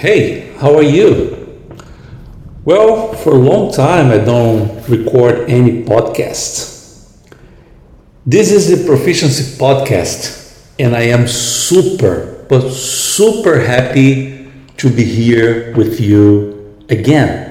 Hey, how are you? Well, for a long time I don't record any podcasts. This is the Proficiency Podcast, and I am super, but super happy to be here with you again.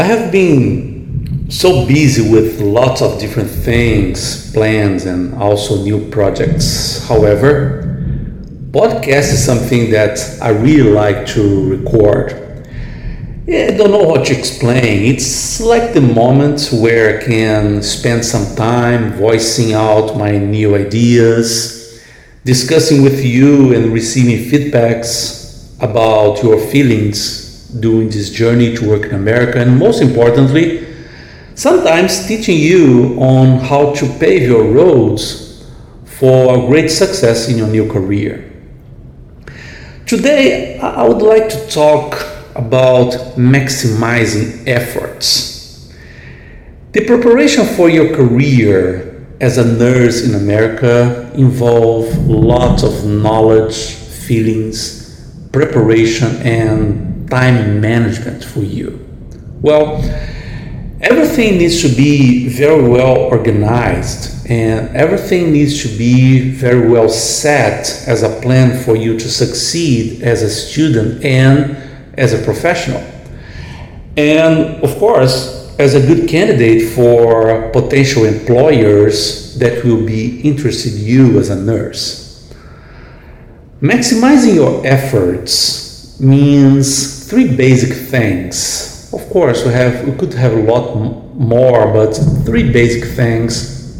I have been so busy with lots of different things, plans, and also new projects. However, podcast is something that I really like to record. I don't know what to explain. It's like the moment where I can spend some time voicing out my new ideas, discussing with you and receiving feedbacks about your feelings doing this journey to work in America, and most importantly, sometimes teaching you on how to pave your roads for great success in your new career. Today, I would like to talk about maximizing efforts. The preparation for your career as a nurse in America involve lots of knowledge, feelings, preparation, and time management for you? Well, everything needs to be very well organized and everything needs to be very well set as a plan for you to succeed as a student and as a professional. And of course, as a good candidate for potential employers that will be interested in you as a nurse. Maximizing your efforts means three basic things. Of course, we have we could have a lot more, but three basic things,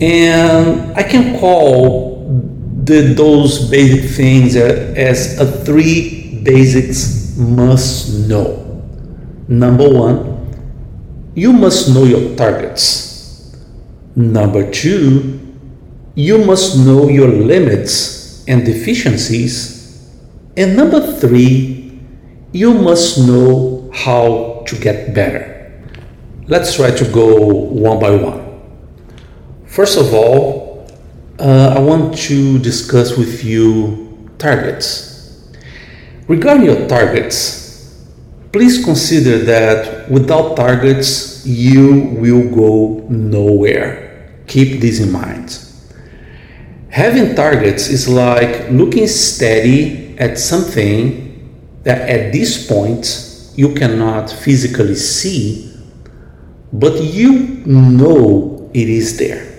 and I can call the, those basic things as a three basics must know. Number one, you must know your targets. Number two, you must know your limits and deficiencies. And number three, you must know how to get better. Let's try to go one by one. First of all, uh, I want to discuss with you targets. Regarding your targets, please consider that without targets, you will go nowhere. Keep this in mind. Having targets is like looking steady at something that at this point you cannot physically see, but you know it is there.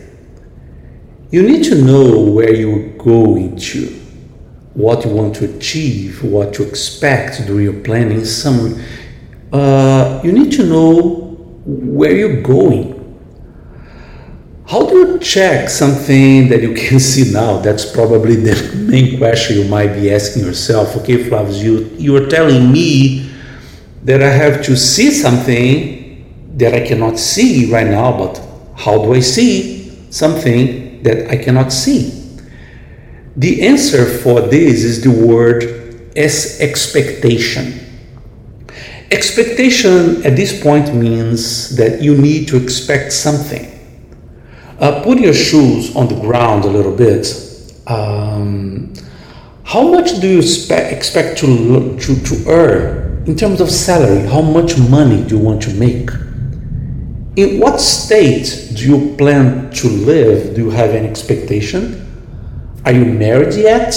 You need to know where you're going to, what you want to achieve, what to expect during your planning. Some, uh, you need to know where you're going how do you check something that you can see now? That's probably the main question you might be asking yourself. Okay, Flavius, you, you're telling me that I have to see something that I cannot see right now, but how do I see something that I cannot see? The answer for this is the word as expectation. Expectation at this point means that you need to expect something uh, put your shoes on the ground a little bit. Um, how much do you spe- expect to, to, to earn in terms of salary? How much money do you want to make? In what state do you plan to live? Do you have an expectation? Are you married yet?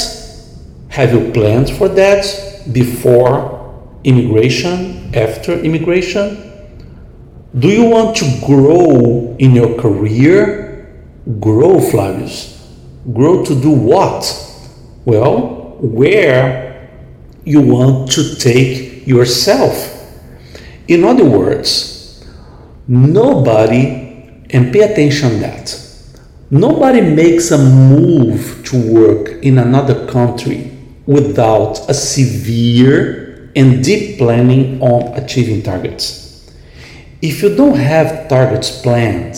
Have you planned for that before immigration, after immigration? Do you want to grow in your career Grow, Flavius. Grow to do what? Well, where you want to take yourself. In other words, nobody, and pay attention that, nobody makes a move to work in another country without a severe and deep planning on achieving targets. if you don't have targets planned,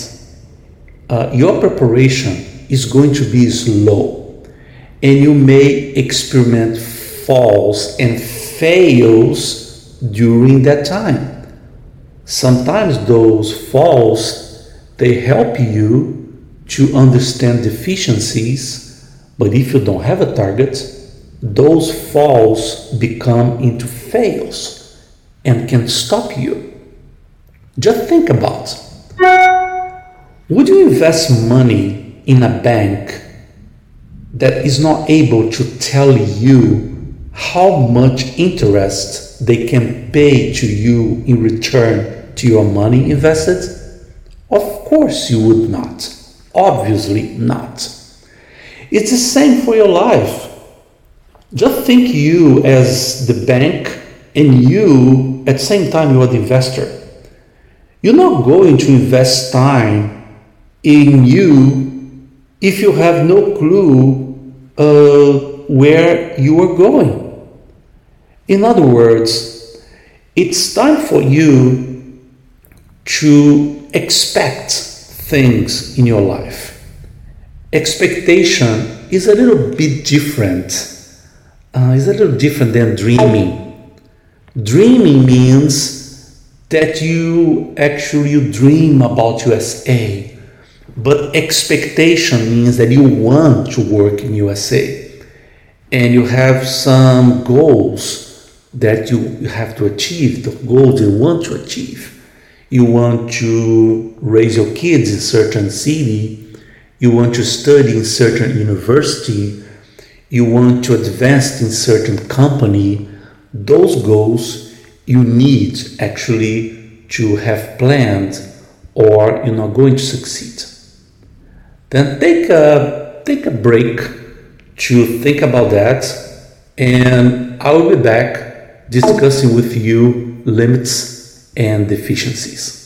uh, your preparation is going to be slow and you may experiment falls and fails during that time. Sometimes those falls they help you to understand deficiencies, but if you don't have a target, those falls become into fails and can stop you. Just think about would you invest money in a bank that is not able to tell you how much interest they can pay to you in return to your money invested? Of course, you would not. Obviously, not. It's the same for your life. Just think you as the bank and you at the same time you are the investor. You're not going to invest time in you if you have no clue uh, where you are going. In other words, it's time for you to expect things in your life. Expectation is a little bit different. Uh, it's a little different than dreaming. Dreaming means that you actually dream about USA, but expectation means that you want to work in USA and you have some goals that you have to achieve, the goals you want to achieve. You want to raise your kids in certain city, you want to study in certain university, you want to advance in certain company. Those goals you need actually to have planned or you're not going to succeed. Then take a take a break to think about that and I will be back discussing with you limits and deficiencies.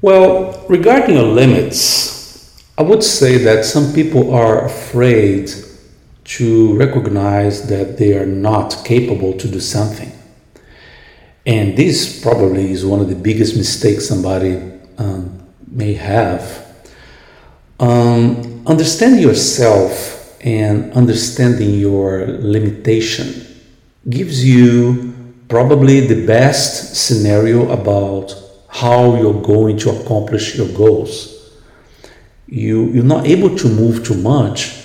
Well, regarding your limits, I would say that some people are afraid to recognize that they are not capable to do something. And this probably is one of the biggest mistakes somebody um, may have. Um, understanding yourself and understanding your limitation gives you probably the best scenario about how you're going to accomplish your goals. You, you're not able to move too much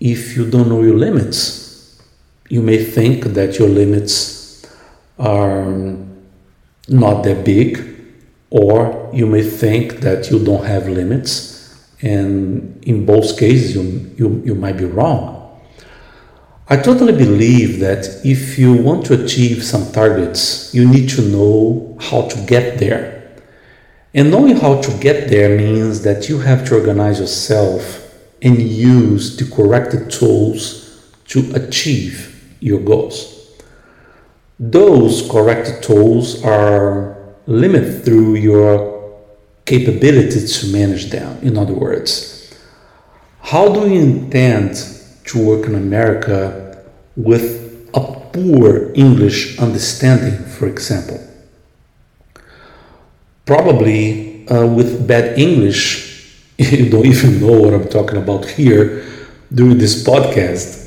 if you don't know your limits. You may think that your limits are not that big, or you may think that you don't have limits, and in both cases, you, you, you might be wrong. I totally believe that if you want to achieve some targets, you need to know how to get there and knowing how to get there means that you have to organize yourself and use the correct tools to achieve your goals. Those correct tools are limited through your capability to manage them. In other words, how do you intend to work in America with a poor English understanding, for example? Probably uh, with bad English, you don't even know what I'm talking about here during this podcast.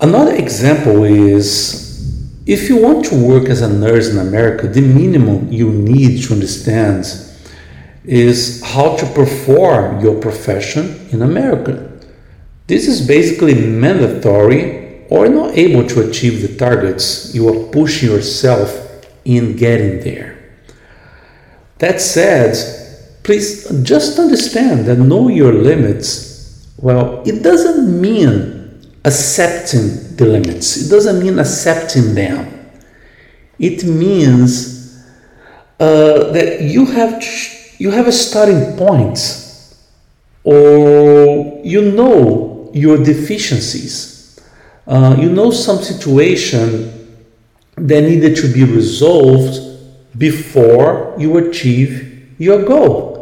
Another example is if you want to work as a nurse in America, the minimum you need to understand is how to perform your profession in America. This is basically mandatory or not able to achieve the targets you are pushing yourself in getting there. That said, please just understand that know your limits. Well, it doesn't mean accepting the limits, it doesn't mean accepting them. It means uh, that you have you have a starting point, or you know your deficiencies. Uh, you know some situation that needed to be resolved before you achieve your goal.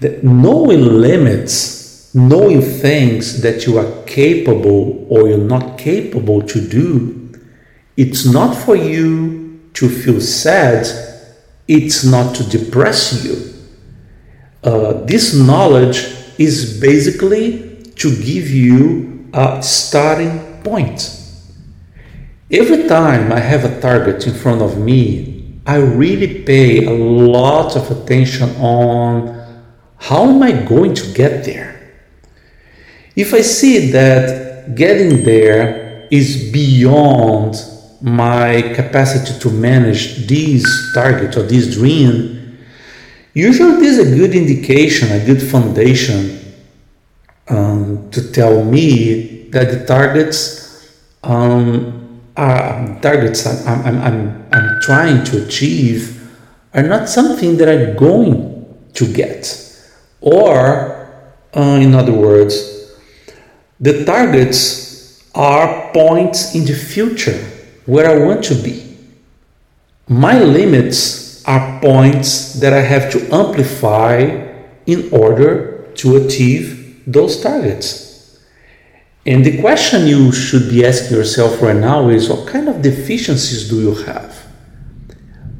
that knowing limits, knowing things that you are capable or you're not capable to do, it's not for you to feel sad, it's not to depress you. Uh, this knowledge is basically to give you a starting point. Every time I have a target in front of me, I really pay a lot of attention on how am I going to get there? If I see that getting there is beyond my capacity to manage this target or this dream, usually this is a good indication, a good foundation um, to tell me that the targets um, uh, targets I'm, I'm, I'm, I'm trying to achieve are not something that I'm going to get. Or, uh, in other words, the targets are points in the future where I want to be. My limits are points that I have to amplify in order to achieve those targets. And the question you should be asking yourself right now is what kind of deficiencies do you have?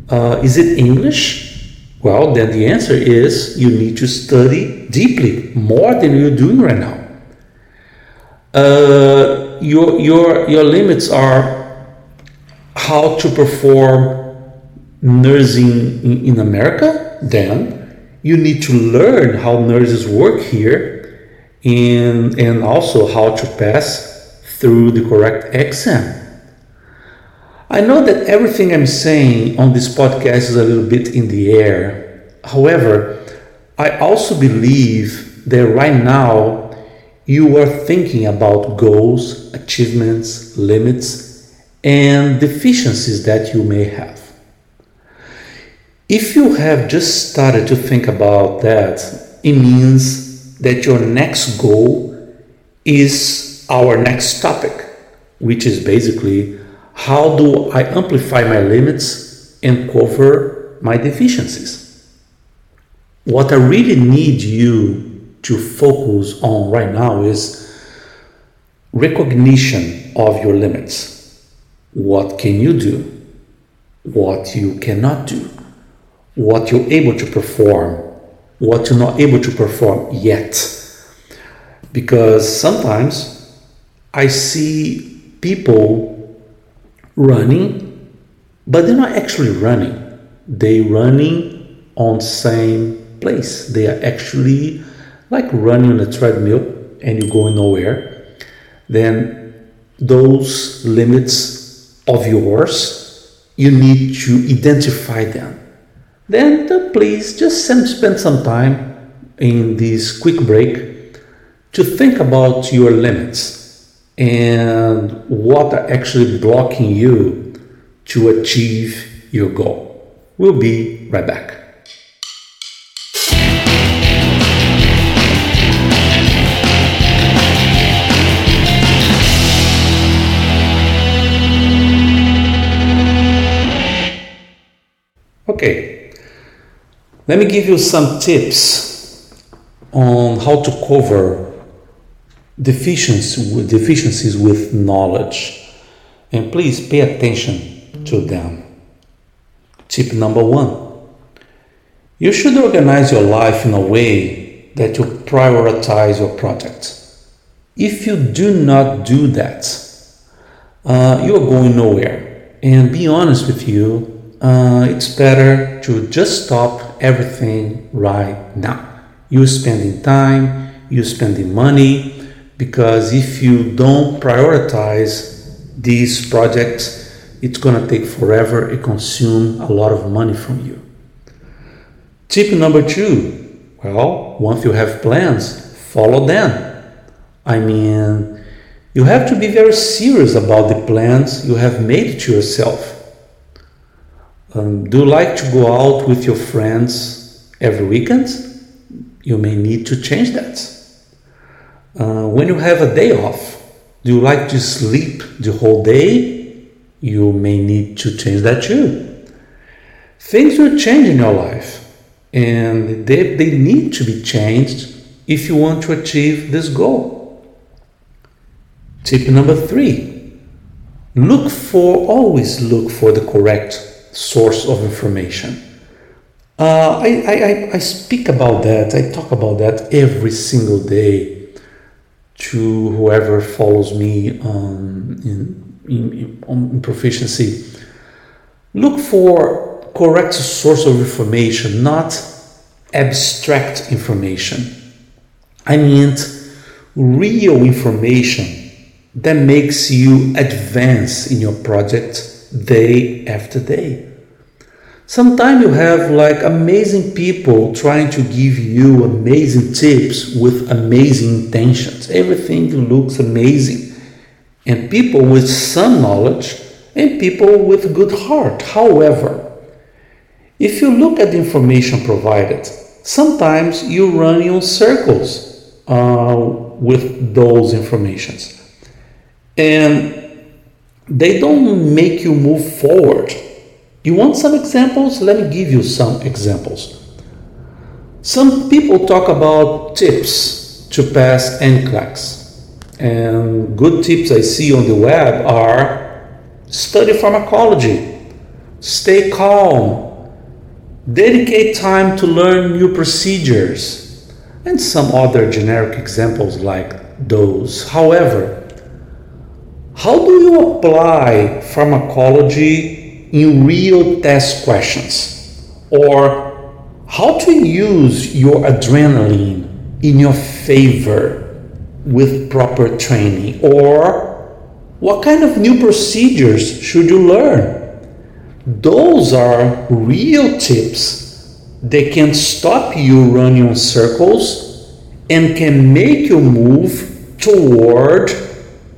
Uh, is it English? Well, then the answer is you need to study deeply, more than you're doing right now. Uh, your, your, your limits are how to perform nursing in, in America, then you need to learn how nurses work here and, and also how to pass through the correct exam. I know that everything I'm saying on this podcast is a little bit in the air. However, I also believe that right now you are thinking about goals, achievements, limits, and deficiencies that you may have. If you have just started to think about that, it means that your next goal is our next topic, which is basically how do I amplify my limits and cover my deficiencies? What I really need you to focus on right now is recognition of your limits. What can you do? What you cannot do? What you're able to perform what you're not able to perform yet. Because sometimes I see people running, but they're not actually running. They're running on same place. They are actually like running on a treadmill and you're going nowhere. Then those limits of yours, you need to identify them then uh, please just spend some time in this quick break to think about your limits and what are actually blocking you to achieve your goal. We'll be right back. Okay, let me give you some tips on how to cover deficiencies, deficiencies with knowledge. And please pay attention to them. Tip number one you should organize your life in a way that you prioritize your project. If you do not do that, uh, you are going nowhere. And be honest with you, uh, it's better to just stop everything right now. You're spending time, you're spending money, because if you don't prioritize these projects, it's gonna take forever. It consume a lot of money from you. Tip number two. Well, once you have plans, follow them. I mean, you have to be very serious about the plans you have made to yourself um, do you like to go out with your friends every weekend? You may need to change that. Uh, when you have a day off, do you like to sleep the whole day? You may need to change that too. Things will change in your life. and they, they need to be changed if you want to achieve this goal. Tip number three look for, always look for the correct source of information. Uh, I, I, I speak about that, I talk about that every single day to whoever follows me um, in, in, in proficiency. Look for correct source of information, not abstract information. I mean real information that makes you advance in your project day after day. Sometimes you have like amazing people trying to give you amazing tips with amazing intentions. Everything looks amazing. And people with some knowledge and people with good heart. However, if you look at the information provided, sometimes you run in circles uh, with those informations. And they don't make you move forward you want some examples? Let me give you some examples. Some people talk about tips to pass NCLEX. And good tips I see on the web are study pharmacology, stay calm, dedicate time to learn new procedures, and some other generic examples like those. However, how do you apply pharmacology in real test questions or how to use your adrenaline in your favor with proper training or what kind of new procedures should you learn? Those are real tips that can stop you running in circles and can make you move toward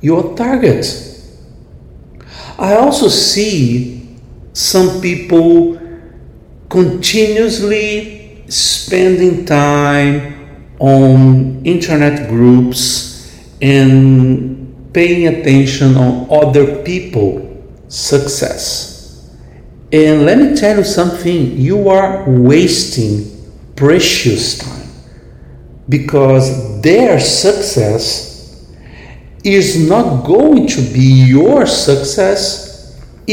your target. I also see some people continuously spending time on internet groups and paying attention on other people success. And let me tell you something you are wasting precious time because their success is not going to be your success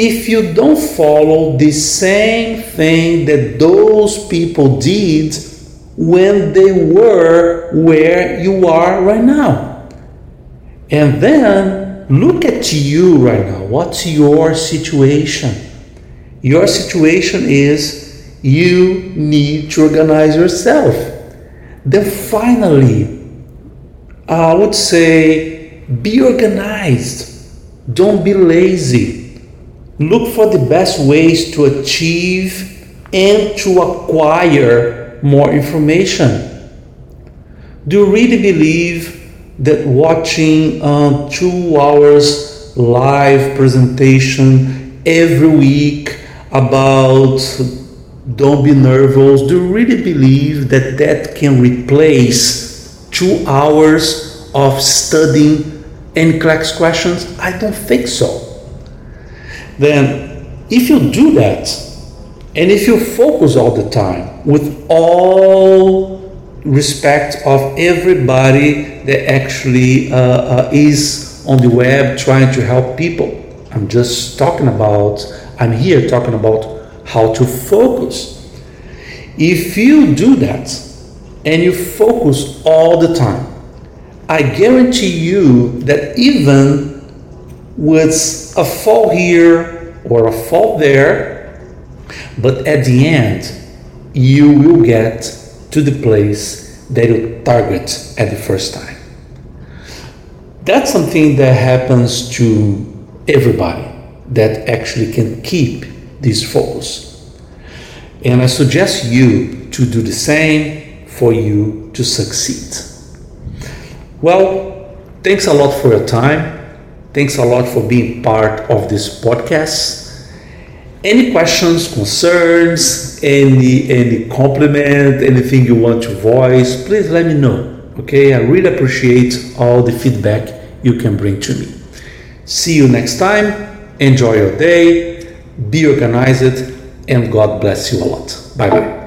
if you don't follow the same thing that those people did when they were where you are right now. And then look at you right now. What's your situation? Your situation is you need to organize yourself. Then finally, uh, I would say be organized. Don't be lazy Look for the best ways to achieve and to acquire more information. Do you really believe that watching a two hours live presentation every week about don't be nervous, do you really believe that that can replace two hours of studying NCLEX questions? I don't think so then if you do that, and if you focus all the time with all respect of everybody that actually uh, uh, is on the web trying to help people, I'm just talking about, I'm here talking about how to focus. If you do that and you focus all the time, I guarantee you that even with a fall here or a fall there, but at the end, you will get to the place that you target at the first time. That's something that happens to everybody that actually can keep these focus. And I suggest you to do the same for you to succeed. Well, thanks a lot for your time. Thanks a lot for being part of this podcast. Any questions, concerns, any any compliment, anything you want to voice, please let me know. Okay, I really appreciate all the feedback you can bring to me. See you next time. Enjoy your day. Be organized and God bless you a lot. Bye bye.